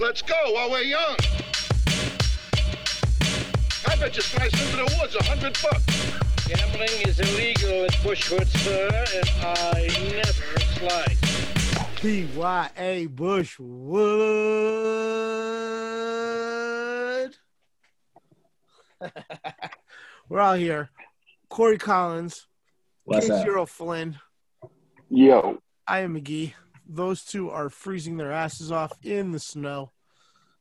Let's go while we're young. I bet you slice into the woods a hundred bucks. Gambling is illegal at Bushwood, sir, and I never slice. B-Y-A Bushwood. We're all here. Cory Collins, What's Case up? Flynn. Yo, I am Magee. Those two are freezing their asses off in the snow.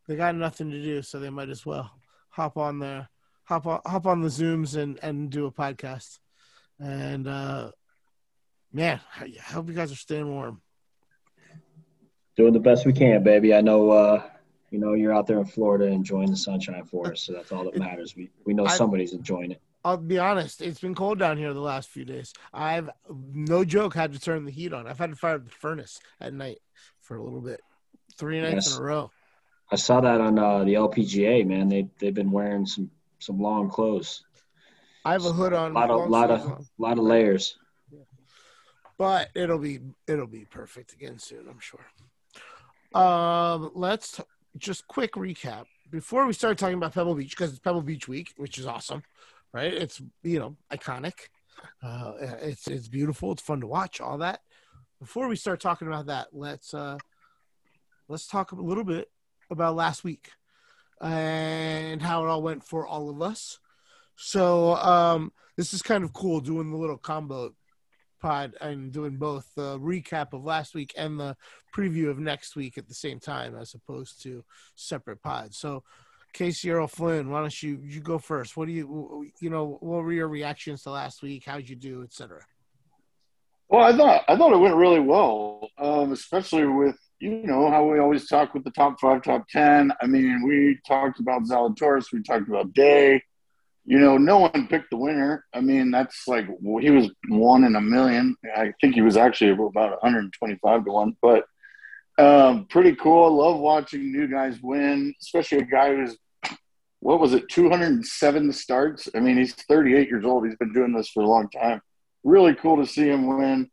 They got nothing to do, so they might as well hop on there, hop on, hop on the Zooms and and do a podcast. And uh man, I I hope you guys are staying warm. Doing the best we can, baby. I know, uh, you know, you're out there in Florida enjoying the sunshine for us, so that's all that matters. We we know somebody's enjoying it. I'll be honest, it's been cold down here the last few days. I've no joke had to turn the heat on. I've had to fire up the furnace at night for a little bit, three nights Yes. in a row. I saw that on uh, the LPGA, man. They they've been wearing some some long clothes, I have a hood on, a lot of lot of on. lot of layers. but it'll be it'll be perfect again soon, I'm sure. Um, let's t- just quick recap before we start talking about Pebble Beach because it's Pebble Beach week, which is awesome, right? It's you know iconic, uh, it's it's beautiful, it's fun to watch, all that. Before we start talking about that, let's uh, let's talk a little bit about last week and how it all went for all of us. So um, this is kind of cool doing the little combo pod and doing both the recap of last week and the preview of next week at the same time as opposed to separate pods. So Casey Earl Flynn, why don't you you go first? What do you you know what were your reactions to last week? How'd you do, etc. well, I thought I thought it went really well, um, especially with you know how we always talk with the top five, top ten. I mean, we talked about Zalatoris, we talked about Day. You know, no one picked the winner. I mean, that's like he was one in a million. I think he was actually about 125 to one, but um, pretty cool. I love watching new guys win, especially a guy who's what was it, 207 starts. I mean, he's 38 years old. He's been doing this for a long time. Really cool to see him win.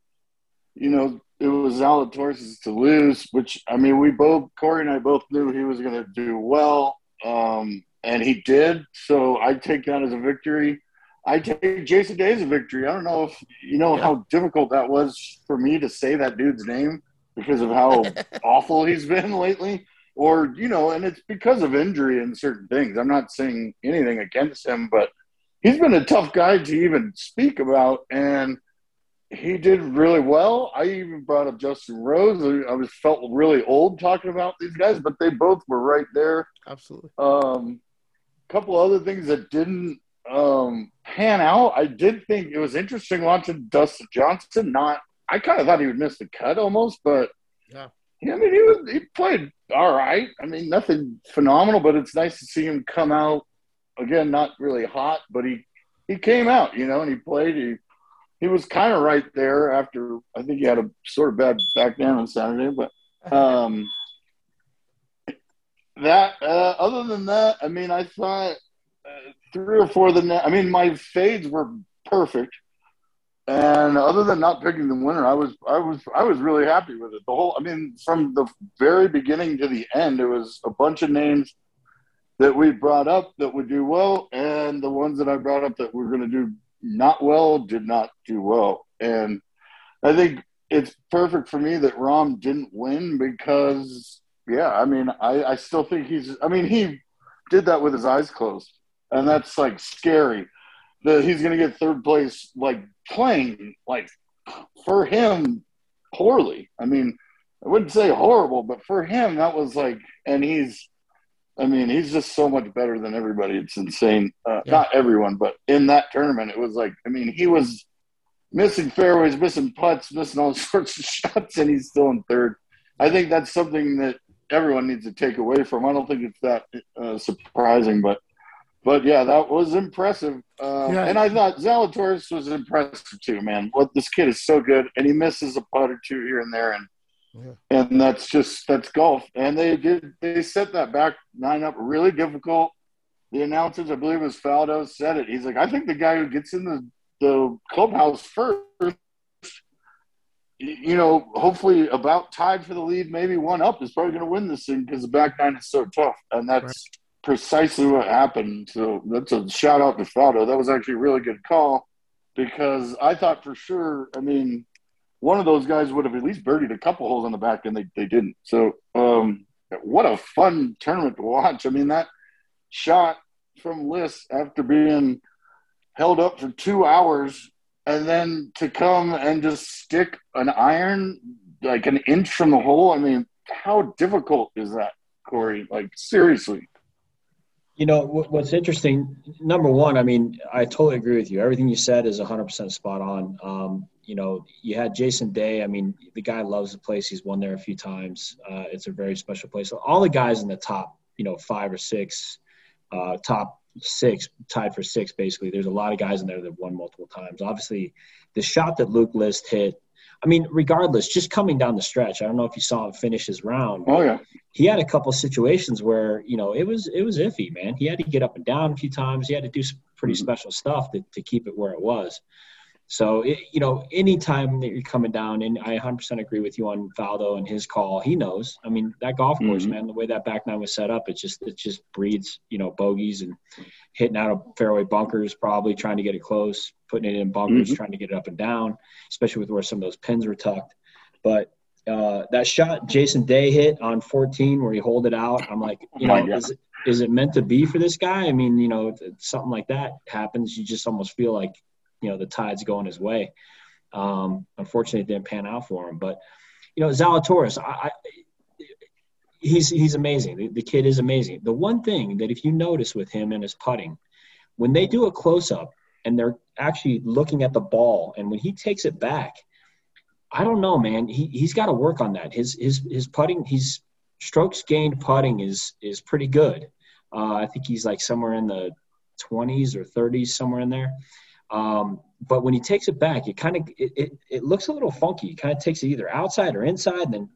You know, it was Zalatoris to lose, which I mean, we both Cory and I both knew he was going to do well, um, and he did. So I take that as a victory. I take Jason Day as a victory. I don't know if you know Yeah. how difficult that was for me to say that dude's name because of how awful he's been lately, or you know, and it's because of injury and certain things. I'm not saying anything against him, but he's been a tough guy to even speak about, and he did really well. I even brought up Justin Rose. I was felt really old talking about these guys, but they both were right there. Absolutely. Um, couple other things that didn't um, pan out. I did think it was interesting watching Dustin Johnson. Not, I kind of thought he would miss the cut almost, but Yeah. yeah, I mean, he was he played all right. I mean, nothing phenomenal, but it's nice to see him come out again. Not really hot, but he he came out, you know, and he played. He he was kind of right there after. I think he had a sort of bad back down on Saturday, but um, that uh, other than that, I mean, I thought uh, three or four of the. I mean, my fades were perfect, and other than not picking the winner, I was I was I was really happy with it. The whole. I mean, from the very beginning to the end, it was a bunch of names that we brought up that would do well, and the ones that I brought up that were going to do not well did not do well, and I think it's perfect for me that Rom didn't win because, yeah, I mean, I, I still think he's. I mean, he did that with his eyes closed, and that's like scary. That he's going to get third place, like playing like for him poorly. I mean, I wouldn't say horrible, but for him that was like, and he's. I mean, he's just so much better than everybody. It's insane. Uh, Yeah. Not everyone, but in that tournament, it was like, I mean, he was missing fairways, missing putts, missing all sorts of shots, and he's still in third. I think that's something that everyone needs to take away from. I don't think it's that uh, surprising, but but yeah, that was impressive. Um, Yeah. And I thought Zalatoris was impressive too, man. What this kid is so good, and he misses a putt or two here and there, and Yeah. and that's just that's golf. And they did they set that back nine up really difficult. The announcers, I believe it was Faldo, said it. He's like, I think the guy who gets in the the clubhouse first you know, hopefully about tied for the lead, maybe one up is probably going to win this thing because the back nine is so tough, and that's precisely what happened. So that's a shout out to Faldo. That was actually a really good call because I thought for sure. I mean, one of those guys would have at least birdied a couple holes on the back, and they they didn't. So um, what a fun tournament to watch. I mean that shot from List after being held up for two hours and then to come and just stick an iron like an inch from the hole. I mean, how difficult is that, Cory? Like seriously. You know what's interesting? Number one, I mean, I totally agree with you. Everything you said is 100% spot on. Um, you know, you had Jason Day. I mean, the guy loves the place. He's won there a few times. Uh, it's a very special place. All the guys in the top, you know, five or six, uh, top six, tied for six, basically. There's a lot of guys in there that have won multiple times. Obviously, the shot that Luke List hit. I mean, regardless, just coming down the stretch. I don't know if you saw him finish his round Oh yeah. he had a couple situations where you know it was it was iffy, man. He had to get up and down a few times. He had to do some pretty Mhm. special stuff to, to keep it where it was. So it, you know, anytime that you're coming down, and I 100% agree with you on Faldo and his call. He knows. I mean, that golf course, Mhm. man, the way that back nine was set up, it just it just breeds you know bogeys and hitting out of fairway bunkers, probably trying to get it close, putting it in bunkers, Mhm. trying to get it up and down, especially with where some of those pins were tucked. But uh, that shot Jason Day hit on 14 where he hold it out, I'm like, you know, God. is it, is it meant to be for this guy? I mean, you know, something like that happens, you just almost feel like, you know, the tide's going his way. Um, unfortunately, it didn't pan out for him. But, you know, Zalatoris, I, I he's he's amazing. The, the kid is amazing. The one thing that if you notice with him and his putting, when they do a close up and they're actually looking at the ball, and when he takes it back, I don't know, man. He he's got to work on that. His his his putting, he's strokes gained putting is is pretty good. Uh, I think he's like somewhere in the 20s or 30s, somewhere in there. Um, but when he takes it back, it kind of it, it, it looks a little funky. He kind of takes it either outside or inside, and then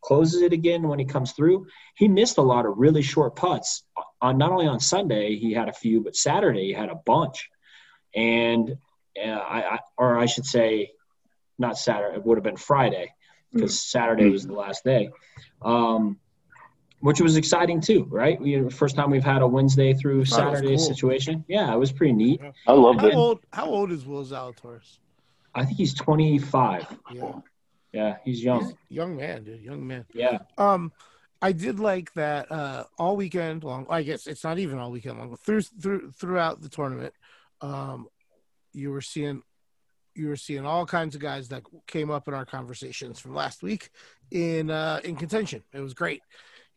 closes it again when he comes through. He missed a lot of really short putts. On not only on Sunday he had a few, but Saturday he had a bunch. And uh, I, I or I should say, not Saturday. It would have been Friday because Saturday was the last day. Um, which was exciting too, right? We first time we've had a Wednesday through Saturday cool. situation. Yeah, it was pretty neat. I love How it. old? How old is Will Zalatoris? I think he's 25. Yeah, Yeah, he's He's young. a young man, dude. Young man. Yeah, Um, I did like that uh, all weekend long. I guess it's not even all weekend long. Through through throughout the tournament, um, you were seeing you were seeing all kinds of guys that came up in our conversations from last week in uh, in contention. It was great.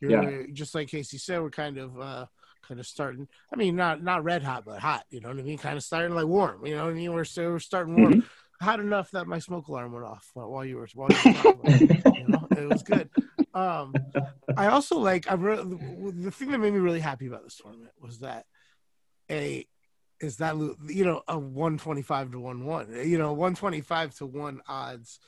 You're just like Casey said. We're kind of uh, kind of starting. I mean, not not red hot, but hot. You know what I mean? Kind of starting like warm. You know what I mean? We're so we're starting warm. Hot enough that my smoke alarm went off while while you were while you were talking. It. You know, it was good. Um, I also like I re- the thing that made me really happy about this tournament was that a is that you know a 125 to 1 1 you know 125 to 1 odds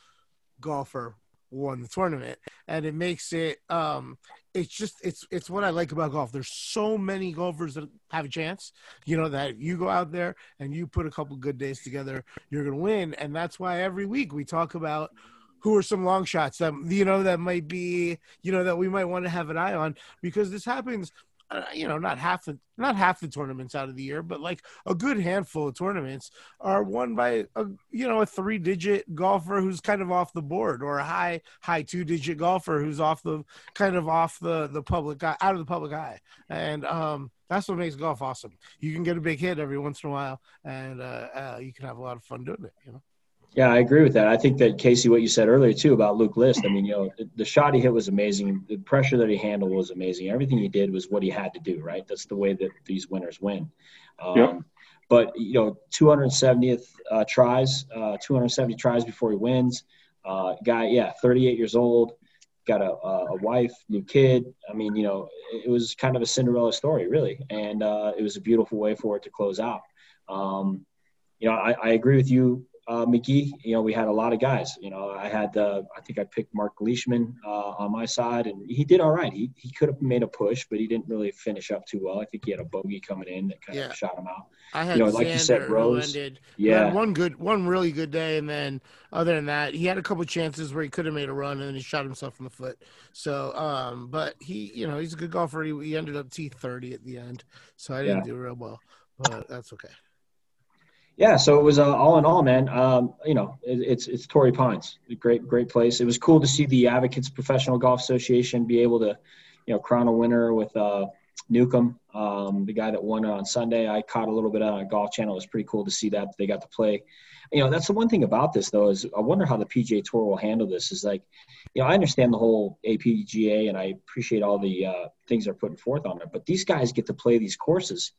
golfer won the tournament and it makes it um it's just it's it's what I like about golf. There's so many golfers that have a chance. You know that you go out there and you put a couple good days together, you're gonna win, and that's why every week we talk about who are some long shots that you know that might be you know that we might want to have an eye on because this happens. Uh, you know, not half the not half the tournaments out of the year, but like a good handful of tournaments are won by a you know a three digit golfer who's kind of off the board, or a high high two digit golfer who's off the kind of off the the public eye, out of the public eye, and um, that's what makes golf awesome. You can get a big hit every once in a while, and uh, uh, you can have a lot of fun doing it. You know. Yeah, I agree with that. I think that Casey, what you said earlier too about Luke List. I mean, you know, the, the shot he hit was amazing. The pressure that he handled was amazing. Everything he did was what he had to do. Right. That's the way that these winners win. Um, Yep. But you know, 270th uh, tries, uh, 270 tries before he wins. Uh, guy, yeah, 38 years old, got a, a wife, new kid. I mean, you know, it was kind of a Cinderella story, really, and uh, it was a beautiful way for it to close out. Um, you know, I, I agree with you uh, Magee, you know, we had a lot of guys. You know, I had, uh, I think I picked Mark Leishman uh, on my side, and he did all right. He, he could have made a push, but he didn't really finish up too well. I think he had a bogey coming in that kind Yeah. of shot him out. I had You know, like you said, Rose. ended- Yeah, one good, one really good day, and then other than that, he had a couple chances where he could have made a run, and then he shot himself in the foot. So, um, but he, you know, he's a good golfer. He, he ended up T thirty at the end, so I didn't Yeah. do real well, but that's okay. Yeah. So it was uh, all in all, man. Um, you know, it, it's it's Torrey Pines, great great place. It was cool to see the Advocates Professional Golf Association be able to, you know, crown a winner with uh, Newcomb, um, the guy that won on Sunday. I caught a little bit on a Golf Channel. It was pretty cool to see that they got to play. You know, that's the one thing about this though is I wonder how the PGA Tour will handle this. Is like, you know, I understand the whole APGA and I appreciate all the uh, things they're putting forth on it, but these guys get to play these courses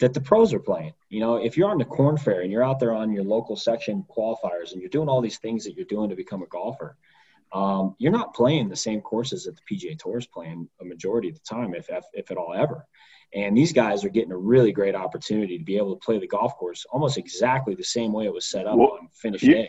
that the pros are playing. You know, if you're on the Korn Ferry and you're out there on your local section qualifiers and you're doing all these things that you're doing to become a golfer, um, you're not playing the same courses that the PGA Tour is playing a majority of the time, if, if if at all ever. And these guys are getting a really great opportunity to be able to play the golf course almost exactly the same way it was set up Well, on finish you- day.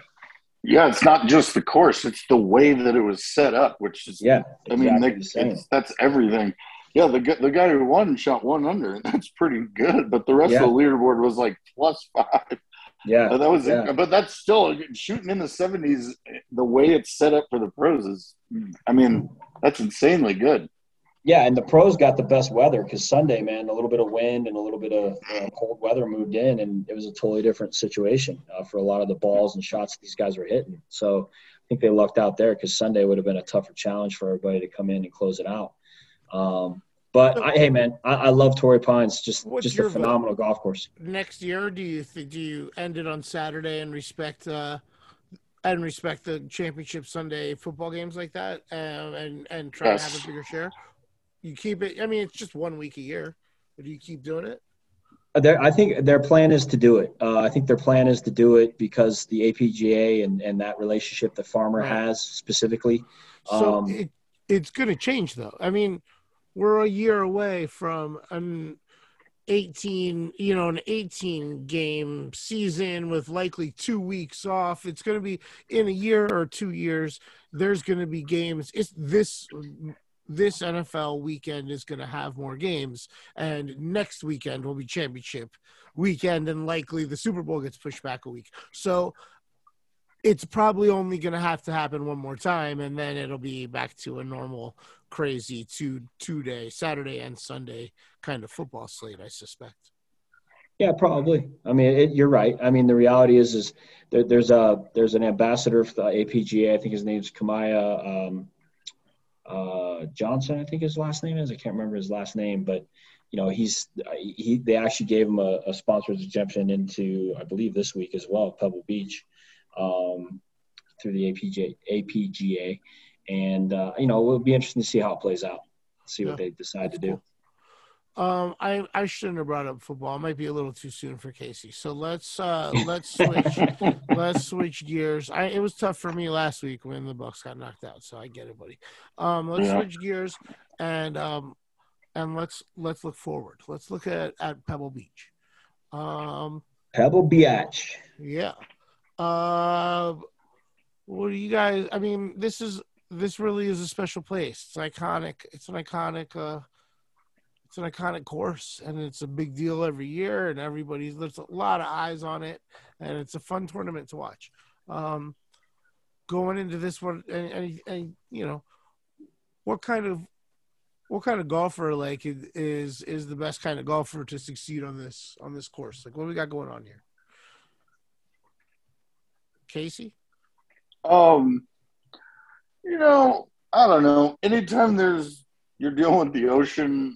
Yeah, it's not just the course; it's the way that it was set up, which is Yeah, I mean, they, the same. it's, that's everything. Yeah, the the guy who won shot one under, and that's pretty good. But the rest Yeah. of the leaderboard was like plus five. Yeah, And that was yeah. But that's still shooting in the seventies. The way it's set up for the pros is, I mean, that's insanely good. Yeah, and the pros got the best weather because Sunday, man, a little bit of wind and a little bit of know, cold weather moved in, and it was a totally different situation uh, for a lot of the balls and shots these guys were hitting. So I think they lucked out there because Sunday would have been a tougher challenge for everybody to come in and close it out. Um, but I, hey, man, I, I love Torrey Pines. Just just your a vote? phenomenal golf course. Next year, do you think do you end it on Saturday and respect uh, and respect the championship Sunday football games like that, um, and and try to have a bigger share? You keep it. I mean, it's just one week a year, but do you keep doing it? Uh, Their, I think their plan is to do it. Uh, I think their plan is to do it because the APGA and, and that relationship that Farmer Right. has specifically. So Um, it, it's going to change, though. I mean, we're a year away from an 18, you know, an 18 game season with likely two weeks off. It's going to be in a year or two years. There's going to be games. It's this. This NFL weekend is going to have more games, and next weekend will be championship weekend, and likely the Super Bowl gets pushed back a week. So it's probably only going to have to happen one more time and then it'll be back to a normal crazy two two day saturday and sunday kind of football slate i suspect Yeah, probably. I mean, it, you're right. I mean, the reality is, is there, there's a there's an ambassador for the APGA. I think his name's Kamaiu um, uh, Johnson. I think his last name is. I can't remember his last name, but you know, he's he. They actually gave him a, a sponsor's exemption into, I believe, this week as well, Pebble Beach, um, through the APGA. APGA, and uh, you know, it'll be interesting to see how it plays out. See what Yeah, they decide to do. um i i shouldn't have brought up football it might be a little too soon for casey so let's uh let's switch let's switch gears i it was tough for me last week when the bucks got knocked out so i get it buddy um let's Yeah. switch gears and um and let's let's look forward let's look at at pebble beach um Pebble Beach. Yeah. Uh, what do you guys? I mean, this is this really is a special place. It's iconic. It's an iconic. Uh, it's an iconic course, and it's a big deal every year, and everybody's there's a lot of eyes on it, and it's a fun tournament to watch. Um, going into this one, and, and, and you know, what kind of what kind of golfer like is is the best kind of golfer to succeed on this on this course? Like, what we got going on here? Casey? Um, you know, I don't know. Anytime there's you're dealing with the ocean,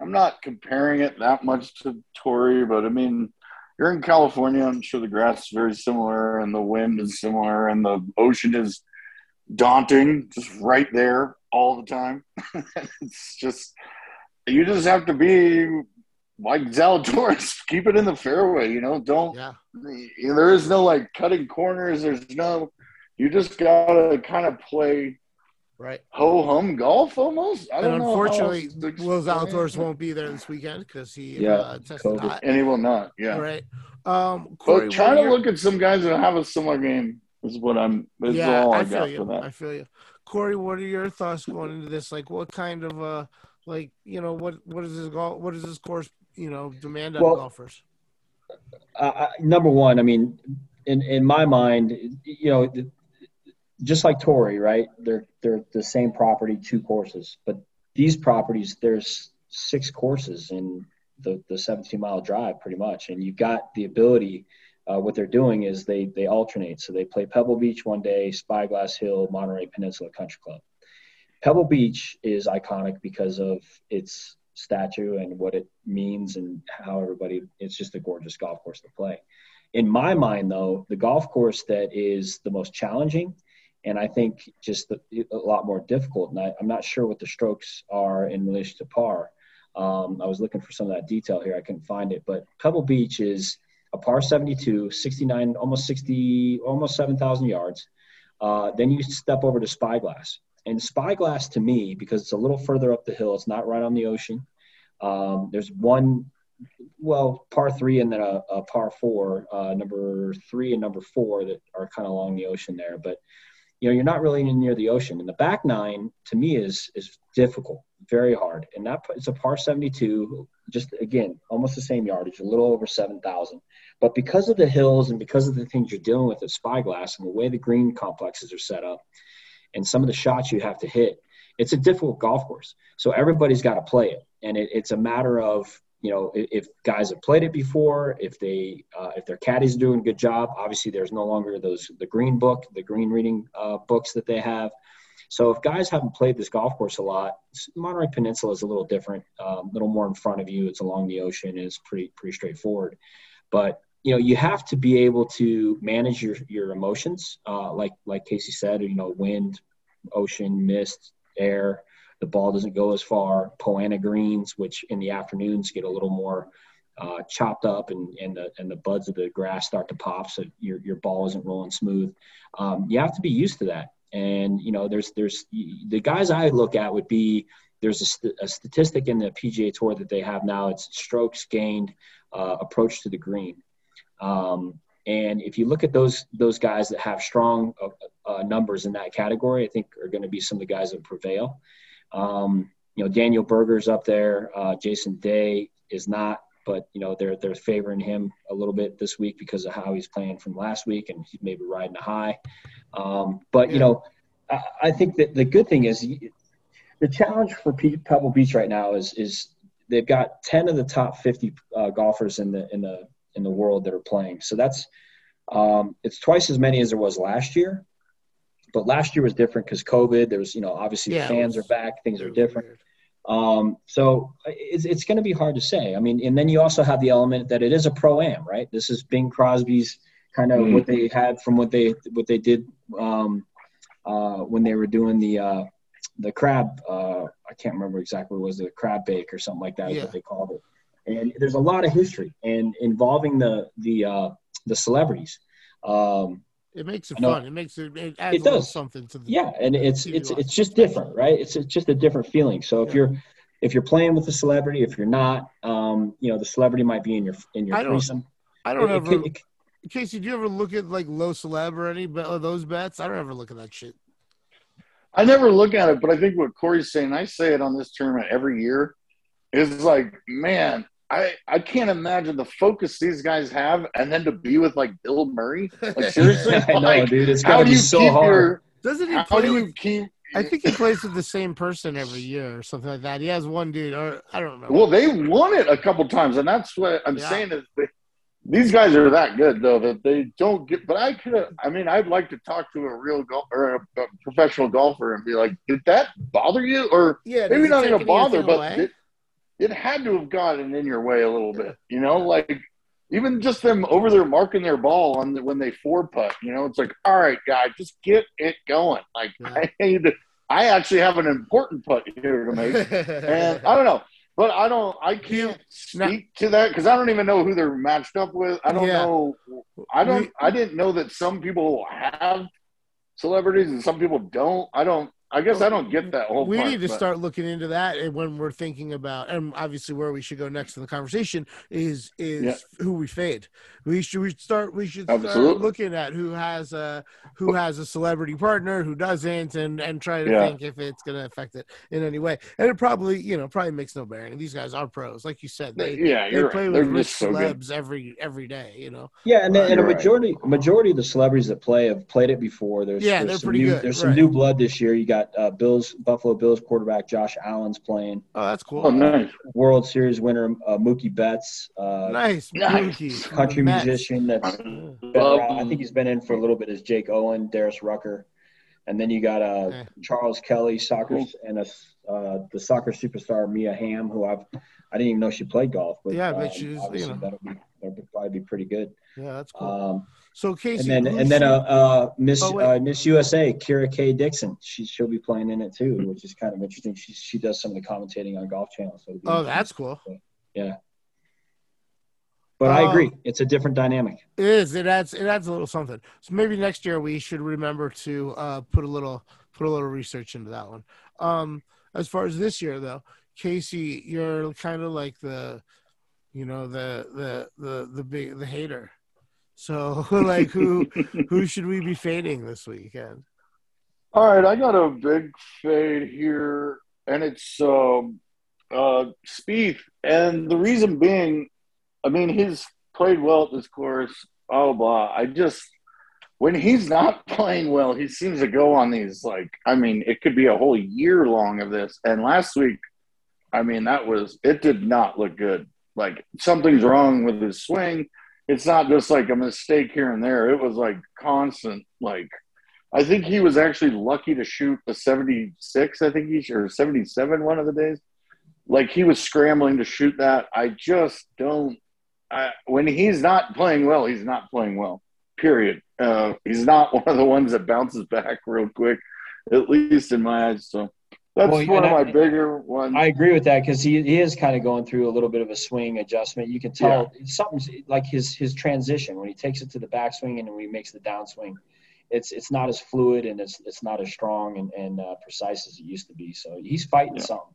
I'm not comparing it that much to Torrey, but I mean, you're in California. I'm sure the grass is very similar, and the wind is similar, and the ocean is daunting, just right there all the time. it's just you just have to be like Zalatoris, keep it in the fairway. You know, don't Yeah. there is no like cutting corners. There's no. You just gotta kind of play right? ho hum golf almost. I And don't know. unfortunately, else to Will Zalatoris won't be there this weekend because he Yeah, uh, tested hot. and he will not. Yeah, Right. Um, Cory, but try what to are your- look at some guys that have a similar game. Is what I'm. Is yeah, all I, I feel got you. for that. I feel you. Cory, what are your thoughts going into this? Like, what kind of uh, like you know, what what is this golf? What does this course you know demand out Well, of golfers? uh, number one, I mean, in in my mind, you know, the- just like Torrey, right? They're they're the same property, two courses, but these properties, there's six courses in the the 17 mile drive, pretty much, and you've got the ability. Uh, what they're doing is they they alternate, so they play Pebble Beach one day, Spyglass Hill, Monterey Peninsula Country Club. Pebble Beach is iconic because of its statue and what it means and how everybody it's just a gorgeous golf course to play in my mind though the golf course that is the most challenging and i think just the, a lot more difficult and I, i'm not sure what the strokes are in relation to par. Um, i was looking for some of that detail here. I couldn't find it but pebble beach is a par 72 69 almost 60 almost 7000 yards. Uh, then you step over to spyglass. And spyglass to me because it's a little further up the hill it's not right on the ocean. Um, there's one well par three and then a, a par four uh, number three and number four that are kind of along the ocean there but you know you're not really near the ocean. And the back nine to me is is difficult very hard. And that it's a par 72 just again almost the same yardage a little over 7000 but because of the hills and because of the things you're dealing with at spyglass and the way the green complexes are set up and some of the shots you have to hit it's a difficult golf course. So everybody's got to play it. And it, it's a matter of you know if, if guys have played it before if they uh, if their caddies doing a good job obviously there's no longer those the green book the green reading uh, books that they have. So if guys haven't played this golf course a lot monterey peninsula is a little different a um, little more in front of you. It's along the ocean. It's pretty pretty straightforward. But you know you have to be able to manage your your emotions uh, like like casey said you know wind ocean mist air the ball doesn't go as far. Poa annua greens, which in the afternoons get a little more uh, chopped up, and, and the and the buds of the grass start to pop, so your your ball isn't rolling smooth. Um, you have to be used to that. And you know, there's there's the guys I look at would be there's a, st- a statistic in the PGA Tour that they have now. It's strokes gained, uh, approach to the green. Um, and if you look at those those guys that have strong uh, uh, numbers in that category, I think are going to be some of the guys that prevail. Um, you know, Daniel Berger's up there. Uh, Jason Day is not, but you know they're they're favoring him a little bit this week because of how he's playing from last week, and he's maybe riding a high. Um, but you know, I, I think that the good thing is the challenge for Pebble Beach right now is is they've got ten of the top fifty uh, golfers in the in the in the world that are playing. So that's um, it's twice as many as there was last year. But last year was different because COVID. There was, you know, obviously Yeah, fans was- are back, things are different. weird. Um, so it's, it's going to be hard to say. I mean, and then you also have the element that it is a pro am, right? This is Bing Crosby's kind of what they had from what they what they did um, uh, when they were doing the uh, the crab. Uh, I can't remember exactly what it was the crab bake or something like that Yeah. what they called it. And there's a lot of history and involving the the uh, the celebrities. Um, It makes it fun. It makes it. It adds It a little does. something to the. yeah and it's TV it's watch. it's just different right it's, it's just a different feeling so if Yeah. you're if you're playing with a celebrity if you're not um you know the celebrity might be in your in your I don't- threesome I don't It- it ever. could- it- Casey, do you ever look at like low celeb or any bet, or those bets? I don't ever look at that shit. I never look at it, but I think what Cory's saying, I say it on this tournament every year, is like, man, I, I can't imagine the focus these guys have, and then to be with like Bill Murray. Like seriously, I know, like, dude. It's how gotta do be you so keep hard. your? Doesn't he How play? do you keep? I think he plays with the same person every year or something like that. He has one dude, or I don't remember. Well, they won it a couple times, and that's what I'm Yeah. saying is they, these guys are that good though that they don't get. But I could, I mean, I'd like to talk to a real golf or a, a professional golfer and be like, did that bother you? Or yeah, maybe not even bother, but away? It, had to have gotten in your way a little bit. You know, like even just them over there marking their ball on the, when they four putt. You know, it's like, all right, guy, just get it going. Like Yeah. I need to, I actually have an important putt here to make, and I don't know. But I don't. I can't speak to that because I don't even know who they're matched up with. I don't Yeah. know. I don't. I didn't know that some people have celebrities and some people don't. I don't. I guess I don't get that whole. we part, need to but- start looking into that and when we're thinking about and obviously where we should go next in the conversation is is Yeah. who we fade we should we start we should start Absolutely. looking at who has a who has a celebrity partner who doesn't and and try to Yeah. think if it's going to affect it in any way and it probably you know probably makes no bearing these guys are pros like you said they yeah, they you're play right. with They're rich just so good. celebs every every day you know Yeah, and, and a You're right. majority majority of the celebrities that play have played it before. There's Yeah, there's they're some pretty new, good, There's some right. new blood this year. You got uh, Bills Buffalo Bills quarterback Josh Allen's playing. oh that's cool Oh, nice. World Series winner uh, Mookie Betts, uh, nice, Nice. Mookie, country Mets. musician that's I been around. I think he's been in for a little bit as Jake Owen, Darius Rucker, and then you got uh, Yeah. Charles Kelley, soccer, Cool. and a, uh, the soccer superstar Mia Hamm, who I've I didn't even know she played golf. But Yeah, I bet um, you know. that'll be that'll probably be pretty good. yeah that's cool Um, so Casey and then and then should- uh, uh Miss Oh, uh, Miss USA, Kira K Dixon. She she'll be playing in it too, which is kind of interesting. She she does some of the commentating on Golf Channel. So oh that's cool yeah. But I Uh, agree, it's a different dynamic. It is. It adds. It adds a little something. So maybe next year we should remember to uh, put a little put a little research into that one. Um, as far as this year though, Casey, you're kind of like the, you know, the the the the big the hater. So like who who should we be fading this weekend? All right, I got a big fade here, and it's um, uh, Spieth, and the reason being, I mean, he's played well at this course. Blah blah. blah. I just when he's not playing well, he seems to go on these like. I mean, it could be a whole year long of this. And last week, I mean, that was it. Did not look good. Like something's wrong with his swing. It's not just like a mistake here and there. It was like constant, like I think he was actually lucky to shoot the 76, I think he or 77 one of the days. Like he was scrambling to shoot that. I just don't I, when he's not playing well, he's not playing well. Period. Uh, he's not one of the ones that bounces back real quick, at least in my eyes. So that's Well, one of and I- my bigger ones. I agree with that because he, he is kind of going through a little bit of a swing adjustment. You can tell something's like his his transition when he takes it to the backswing and when he makes the downswing. It's it's not as fluid and it's it's not as strong and, and uh, precise as it used to be. So he's fighting Yeah. something.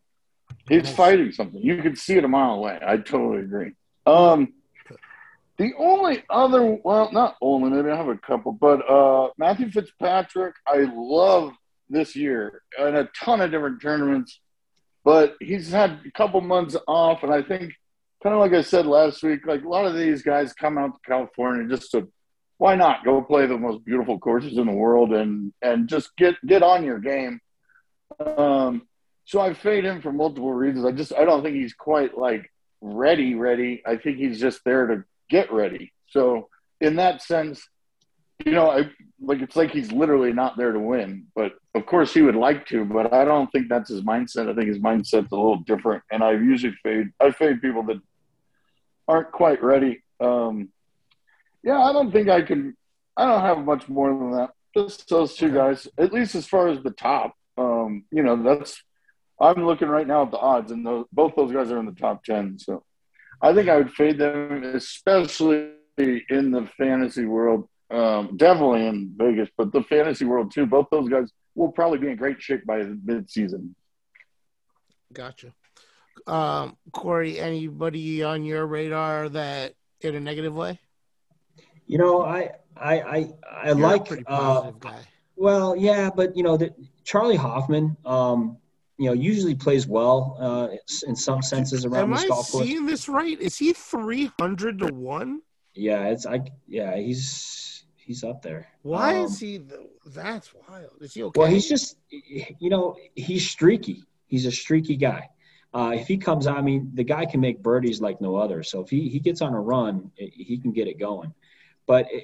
He's fighting something. You can see it a mile away. I totally agree. Um, the only other, well, not only, maybe I have a couple, but uh, Matthew Fitzpatrick, I love this year in a ton of different tournaments, but he's had a couple months off, and I think, kind of like I said last week, like a lot of these guys come out to California just to, why not go play the most beautiful courses in the world and and just get get on your game. Um, so I fade him for multiple reasons. I just I don't think he's quite like ready, ready. I think he's just there to get ready. So in that sense, you know, I like it's like he's literally not there to win. But of course he would like to, but I don't think that's his mindset. I think his mindset's a little different. And I usually fade I fade people that aren't quite ready. Um yeah, I don't think I can I don't have much more than that. Just those two guys, at least as far as the top. Um, you know, that's I'm looking right now at the odds, and those, both those guys are in the top ten. So I think I would fade them, especially in the fantasy world. Um, definitely in Vegas, but the fantasy world too. Both those guys will probably be in great shape by mid-season. Gotcha. Um, Cory, anybody on your radar that in a negative way? You know, I I I, I You're a like pretty uh, guy. Well, yeah, but you know, the, Charley Hoffman, um, you know, usually plays well uh, in some senses around Am this I golf course. seeing this right? Is he three hundred to one? Yeah, it's I. Yeah, he's he's up there. Why Um, is he? The, that's wild. Is he okay? Well, he's just, you know, he's streaky. He's a streaky guy. Uh, if he comes I mean, the guy can make birdies like no other. So if he, he gets on a run, i- he can get it going. But it,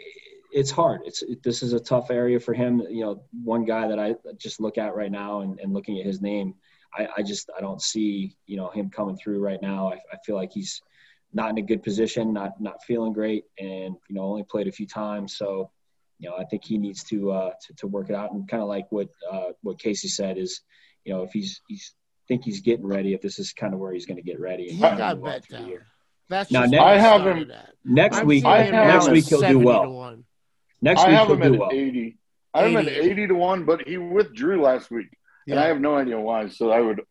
it's hard. It's it, this is a tough area for him. You know, one guy that I just look at right now and, and looking at his name, I, I just I don't see you know him coming through right now. I, I feel like he's not in a good position, not not feeling great, and you know only played a few times. So you know, I think he needs to uh, to, to work it out. And kind of like what uh, what Casey said is, you know, if he's he's think he's getting ready, if this is kind of where he's going to get ready. he got move bet down. year. That's Now, next- I have him- at. Next I'm week, I have next week he'll do 70 well. one. Next I week have he'll him do at well. 80. I have him at 80. 80 to 1, but he withdrew last week. and I have no idea why. So I would,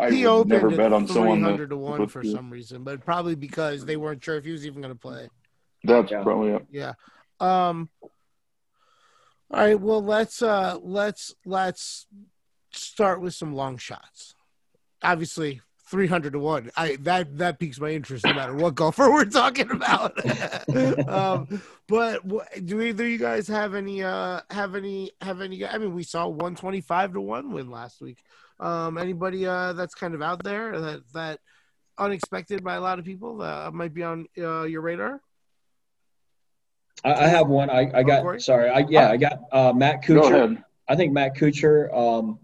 I he would opened never at bet on someone 300 that. to one for do- some reason, but probably because they weren't sure if he was even going to play. That's Yeah. probably it. Yeah. Um. All right. Well, let's uh let's let's start with some long shots. Obviously, three hundred to one. I that that piques my interest no matter what golfer we're talking about. um, but wh- do either of you guys have any uh have any have any? I mean, we saw one twenty five to one win last week. Um, anybody uh that's kind of out there that that unexpected by a lot of people that might be on uh, your radar? I, I have one. I, I got Cory? sorry. I yeah, I got uh, Matt Go Kuchar. ahead. I think Matt Kuchar, um,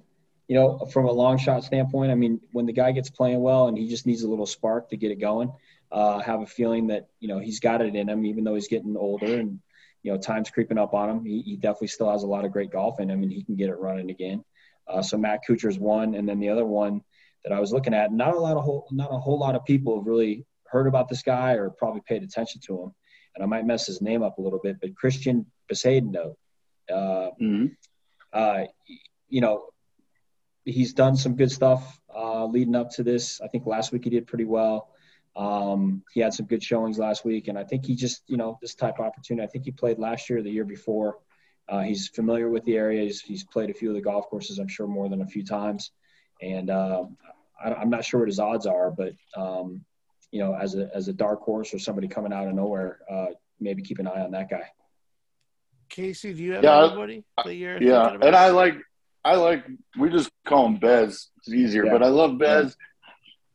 you know, from a long shot standpoint, I mean, when the guy gets playing well and he just needs a little spark to get it going, uh, I have a feeling that, you know, he's got it in him, even though he's getting older and, you know, time's creeping up on him. He, he definitely still has a lot of great golf in him and he can get it running again. Uh, so Matt Kuchar's one. And then the other one that I was looking at, not a lot of whole, not a whole lot of people have really heard about this guy or probably paid attention to him. And I might mess his name up a little bit, but Christian Besaidano, uh, Mhm. uh, you know, he's done some good stuff uh, leading up to this. I think last week he did pretty well. Um, he had some good showings last week, and I think he just, you know, this type of opportunity. I think he played last year, the year before. Uh, he's familiar with the area. He's, he's played a few of the golf courses, I'm sure, more than a few times. And uh, I, I'm not sure what his odds are, but um, you know, as a as a dark horse or somebody coming out of nowhere, uh, maybe keep an eye on that guy. Casey, do you have Yeah, I- anybody that you're Yeah, about? and I like, I like. We just call him Bez. It's easier, Yeah. but I love Bez.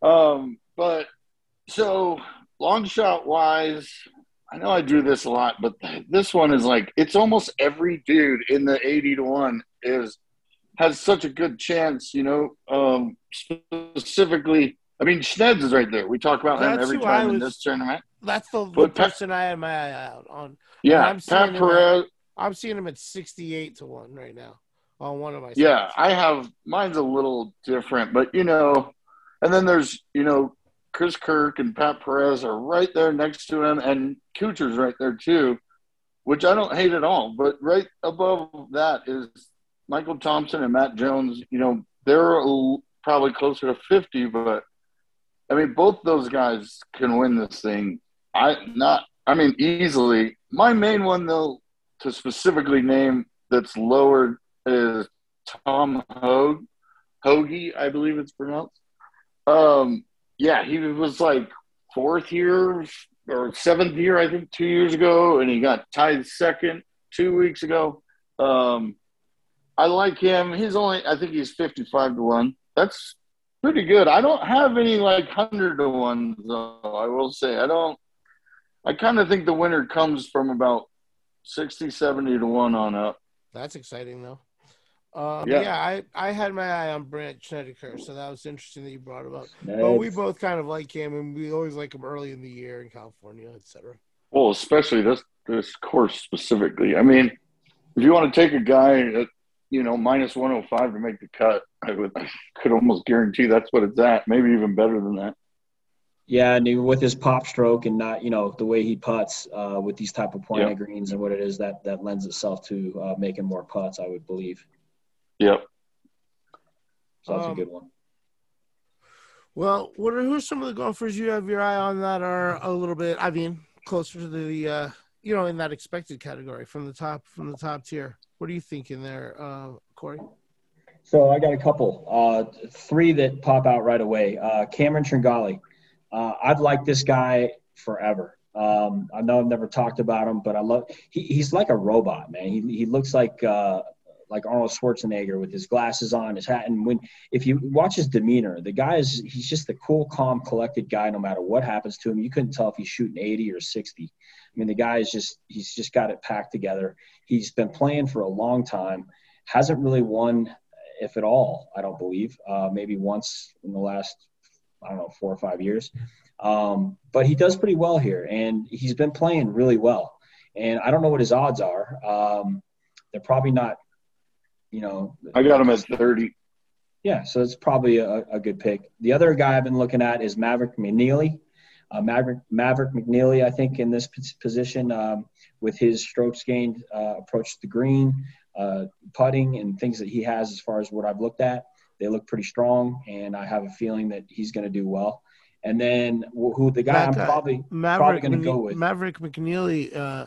Um, but so long shot wise, I know I drew this a lot, but this one is like it's almost every dude in the eighty to one is has such a good chance. You know, um, specifically. I mean, Schneids is right there. We talk about him every time in this tournament. That's the, the Pat- person I had my eye out on. Yeah, I'm Pat him at- Perez. I'm seeing him at 68 to 1 right now on one of my Yeah. I have mine's a little different, but you know, and then there's you know Chris Kirk and Pat Perez are right there next to him, and Kuchar's right there too, which I don't hate at all. But right above that is Michael Thompson and Matt Jones. You know, they're probably closer to fifty, but I mean, both those guys can win this thing. I not, I mean, easily. My main one though, to specifically name that's lower is Tom Hoge, Hoagie, I believe it's pronounced. Um, yeah, he was like fourth year or seventh year, I think, two years ago, and he got tied second two weeks ago. Um, I like him. He's only, I think he's fifty-five to one. That's pretty good. I don't have any like hundred to ones though. I will say I don't. I kind of think the winner comes from about 60, 70 to one on up. That's exciting, though. Um, Yeah. yeah, I, I had my eye on Brandt Snedeker, so that was interesting that you brought him up. But we both kind of like him, and we always like him early in the year in California, etc. Well, especially this this course specifically. I mean, if you want to take a guy at you know minus one hundred five to make the cut, I would I could almost guarantee that's what it's at. Maybe even better than that. Yeah, and even with his pop stroke and not, you know, the way he puts uh, with these type of point Yep. greens and what it is that that lends itself to uh, making more putts, I would believe. Yep. So that's Um, a good one. Well, what are who are some of the golfers you have your eye on that are a little bit? I mean, closer to the uh, you know in that expected category from the top from the top tier. What are you thinking there, uh, Cory? So I got a couple, uh, three that pop out right away. Uh, Cameron Tringale. Uh, I've liked this guy forever. Um, I know I've never talked about him, but I love. He, he's like a robot, man. He, he looks like uh, like Arnold Schwarzenegger with his glasses on, his hat, and when if you watch his demeanor, the guy is he's just a cool, calm, collected guy. No matter what happens to him, you couldn't tell if he's shooting 80 or 60. I mean, the guy is just he's just got it packed together. He's been playing for a long time. Hasn't really won, if at all. I don't believe. Uh, maybe once in the last I don't know four or five years. Um, but he does pretty well here, and he's been playing really well. And I don't know what his odds are. Um, they're probably not, you know. I got him at thirty. Yeah, so it's probably a, a good pick. The other guy I've been looking at is Maverick McNealy. Uh, Maverick, Maverick McNealy, I think, in this position um, with his strokes gained uh, approach to the green, uh, putting, and things that he has as far as what I've looked at. they look pretty strong, and I have a feeling that he's going to do well. And then who the guy That I'm guy, probably Maverick, gonna go with. Maverick McNealy uh,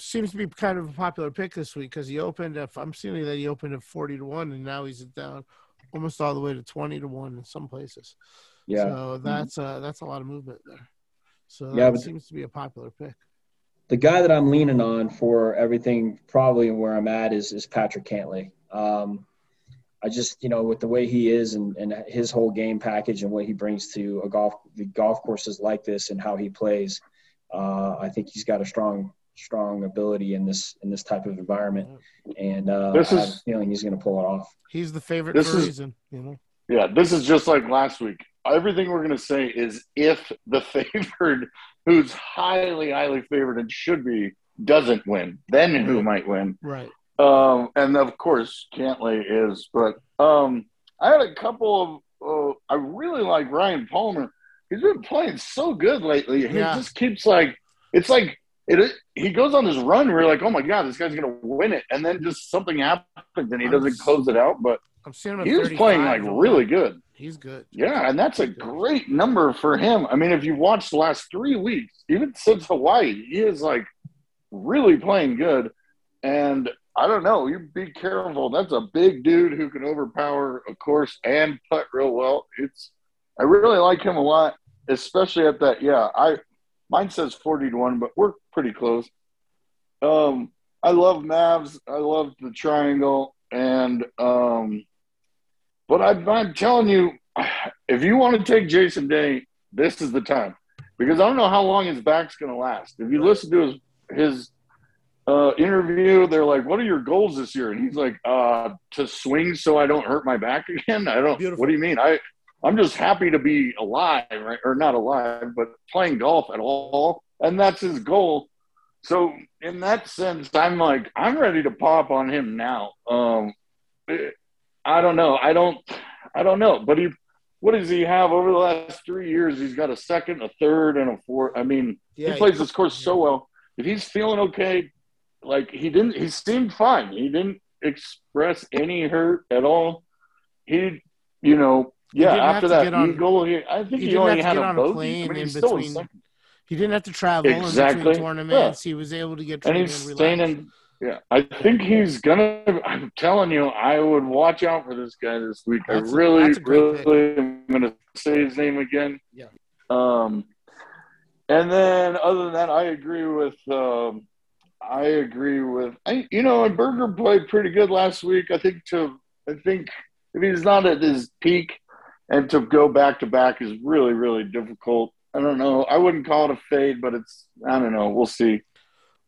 seems to be kind of a popular pick this week because he opened. At, I'm seeing that he opened at forty to one, and now he's down almost all the way to twenty to one in some places. yeah. So that's uh, that's a lot of movement there. So Yeah, but- seems to be a popular pick. the guy that I'm leaning on for everything, probably where I'm at, is is Patrick Cantlay. Um, I just, you know, with the way he is and, and his whole game package and what he brings to a golf, the golf courses like this and how he plays, uh, I think he's got a strong, strong ability in this in this type of environment, and uh, This I have is- a feeling he's going to pull it off. He's the favorite This for a is- reason, you know. Yeah, this is just like last week. Everything we're going to say is if the favored, who's highly, highly favored and should be, doesn't win, then who might win? Right. Um, and of course, Cantlay is. But um, I had a couple of. Uh, I really like Ryan Palmer. He's been playing so good lately. and Yeah. He just keeps like it's like it. He goes on this run where you're like, oh my god, this guy's gonna win it, and then just something happens and he doesn't close it out. But I'm seeing him. He was playing like really good. He's good. Yeah, and that's a great number for him. I mean, if you watch the last three weeks, even since Hawaii, he is like really playing good. And I don't know, you be careful. That's a big dude who can overpower a course and putt real well. It's I really like him a lot, especially at that. Yeah, I mine says forty to one, but we're pretty close. Um, I love Mavs. I love the Tringale, and um, but I, I'm telling you, if you want to take Jason Day, this is the time because I don't know how long his back's going to last. If you listen to his his uh, interview, they're like, "What are your goals this year?" And he's like, uh, "To swing so I don't hurt my back again." I don't. Beautiful. What do you mean? I I'm just happy to be alive, right? or not alive, but playing golf at all, and that's his goal. So in that sense, I'm like, I'm ready to pop on him now. Um, I don't know. I don't. I don't know. But he, what does he have over the last three years? He's got a second, a third, and a fourth. I mean, Yeah, he plays this course so well. If he's feeling okay, like he didn't, he seemed fine. He didn't express any hurt at all. He, you know, yeah. After to that get on- eagle, he, I think he he, only had a on a plane I mean, in between- He didn't have to travel in between tournaments. He was able to get and training he's and staying in. Yeah, I think he's gonna. I'm telling you, I would watch out for this guy this week. That's I really, a, really, am gonna say his name again. Yeah. Um, and then other than that, I agree with. Um, I agree with. I, you know, and Berger played pretty good last week. I think to. I think if he's not at his peak, and to go back to back is really, really difficult. I don't know. I wouldn't call it a fade, but it's. I don't know. We'll see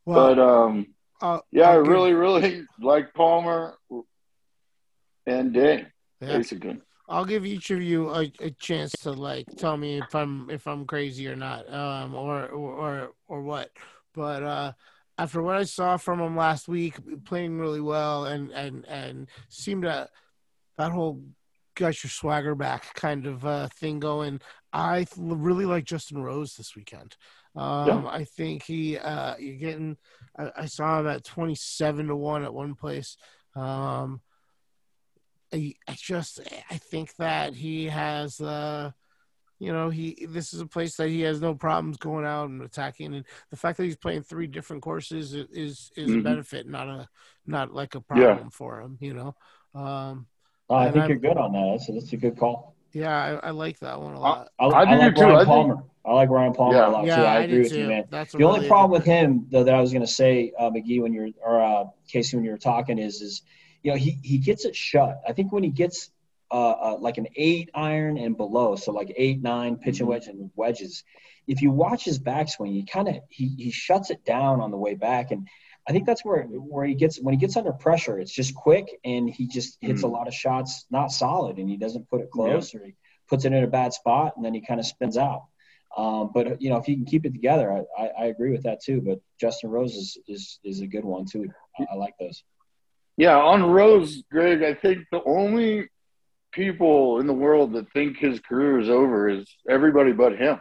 Well, but um, uh, yeah, I really, really like Palmer and Day, yeah. basically. I'll give each of you a, a chance to like tell me if I'm if I'm crazy or not, um, or or or, or what. But uh, after what I saw from him last week, playing really well and and and seemed to that whole got your swagger back kind of uh, thing going. I th- really like Justin Rose this weekend. Um, Yeah. I think he uh, you're getting. I, I saw him at twenty seven to one at one place. Um, I, I just I think that he has uh you know he this is a place that he has no problems going out and attacking and the fact that he's playing three different courses is is, is a Mhm. benefit not a not like a Yeah. problem for him you know um Uh, I think I'm- you're good on that. That's, that's a good call. yeah I, I like that one a lot I, I do like too. I Ryan think- Palmer. I like Ryan Palmer Yeah. a lot yeah too. I, I, agree with too you, man. that's a The only really problem with him, though, that I was going to say, uh, Magee, when you're or uh, Casey, when you were talking, is is you know he he gets it shut. I think when he gets uh, uh, like an eight iron and below, so like eight, nine pitching Mhm. wedge and wedges. If you watch his backswing, he kind of he he shuts it down on the way back, and I think that's where where he gets when he gets under pressure, it's just quick, and he just hits a lot of shots not solid, and he doesn't put it close, or he puts it in a bad spot, and then he kind of spins out. Um, but you know, if he can keep it together, I, I, I agree with that too. But Justin Rose is is, is a good one too. I, I like those. Yeah, on Rose, Greg, I think the only people in the world that think his career is over is everybody but him.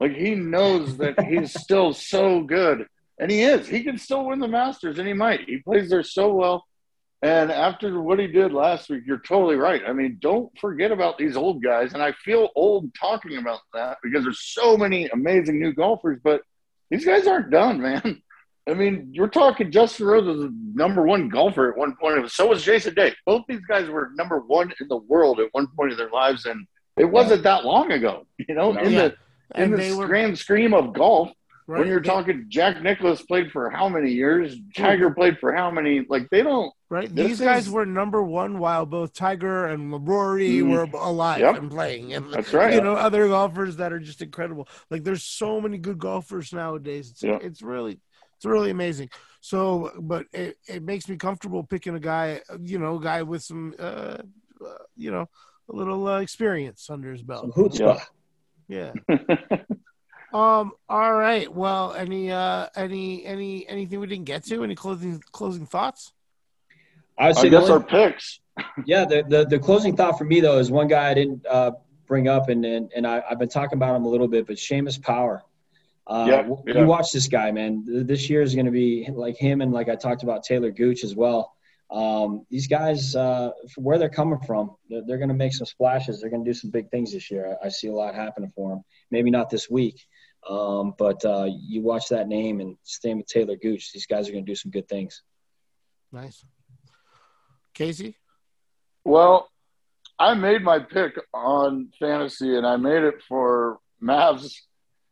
Like he knows that he's still so good, and he is. He can still win the Masters, and he might. He plays there so well. And after what he did last week, you're totally right. I mean, don't forget about these old guys. And I feel old talking about that because there's so many amazing new golfers, but these guys aren't done, man. I mean, you're talking Justin Rose was the number one golfer at one point. So was Jason Day. Both these guys were number one in the world at one point of their lives, and it wasn't that long ago. You know, in Yeah. the in And the they were grand scheme of golf, right, when you're talking Jack Nicklaus played for how many years? Tiger played for how many? Like they don't. right. this These guys is- were number one while both Tiger and Rory Mm. were alive Yep. and playing, and That's right. you know other golfers that are just incredible. Like there's so many good golfers nowadays. It's Yeah. it's really it's really amazing. So, but it, it makes me comfortable picking a guy, you know, a guy with some, uh, uh, you know, a little uh, experience under his Some belt. chutzpah. Yeah. Um. All right. Well, any uh, any any anything we didn't get to? Any closing closing thoughts? I would I say the guess only- our picks. Yeah, the, the the closing thought for me though is one guy I didn't uh, bring up, and and, and I, I've been talking about him a little bit, but Seamus Power. Uh, Yeah, yeah. You watch this guy, man. This year is going to be like him, and like I talked about Taylor Gooch as well. Um, these guys, uh, from where they're coming from, they're, they're going to make some splashes. They're going to do some big things this year. I, I see a lot happening for them. Maybe not this week, um, but uh, you watch that name and stay with Taylor Gooch. These guys are going to do some good things. Nice. Casey. Well, I made my pick on fantasy, and I made it for Mavs,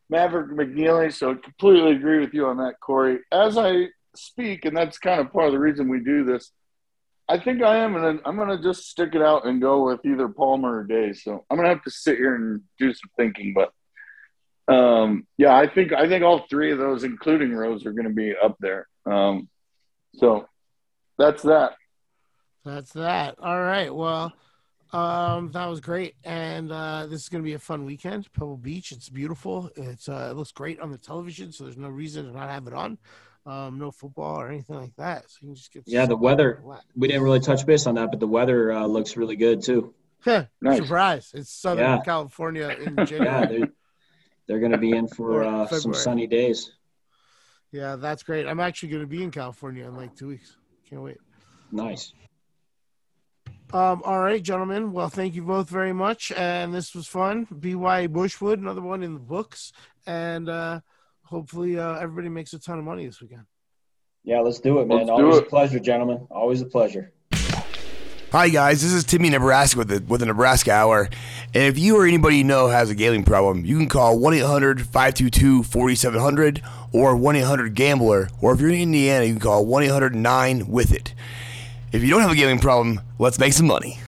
Maverick McNealy. So I completely agree with you on that, Cory. As I speak, and that's kind of part of the reason we do this. I think I am gonna I'm gonna just stick it out and go with either Palmer or Day. So I'm gonna have to sit here and do some thinking, but um, yeah, I think I think all three of those, including Rose, are gonna be up there. Um, so that's that. That's that. All right. Well, um, that was great, and uh, this is going to be a fun weekend. Pebble Beach. It's beautiful. It's uh, it looks great on the television, so there's no reason to not have it on. Um, no football or anything like that, so you can just get Yeah, the weather. We didn't really touch base on that, but the weather uh, looks really good too. Heh, Nice. Surprise! It's Southern Yeah. California in Yeah, January. they're, they're going to be in for uh, some sunny days. yeah, that's great. I'm actually going to be in California in like two weeks. Can't wait. Nice. Um, all right, gentlemen. Well, thank you both very much. And this was fun. BY Bushwood, another one in the books. And uh, hopefully uh, everybody makes a ton of money this weekend. Yeah, let's do it, man. Let's Always it. a pleasure, gentlemen. Always a pleasure. Hi guys, this is Timmy Nebraska with the with the Nebraska Hour. And if you or anybody you know has a gambling problem, you can call 1-800-522-4700 or 1-800-GAMBLER. Or if you're in Indiana, you can call 1-800-9 with it. If you don't have a gambling problem, let's make some money.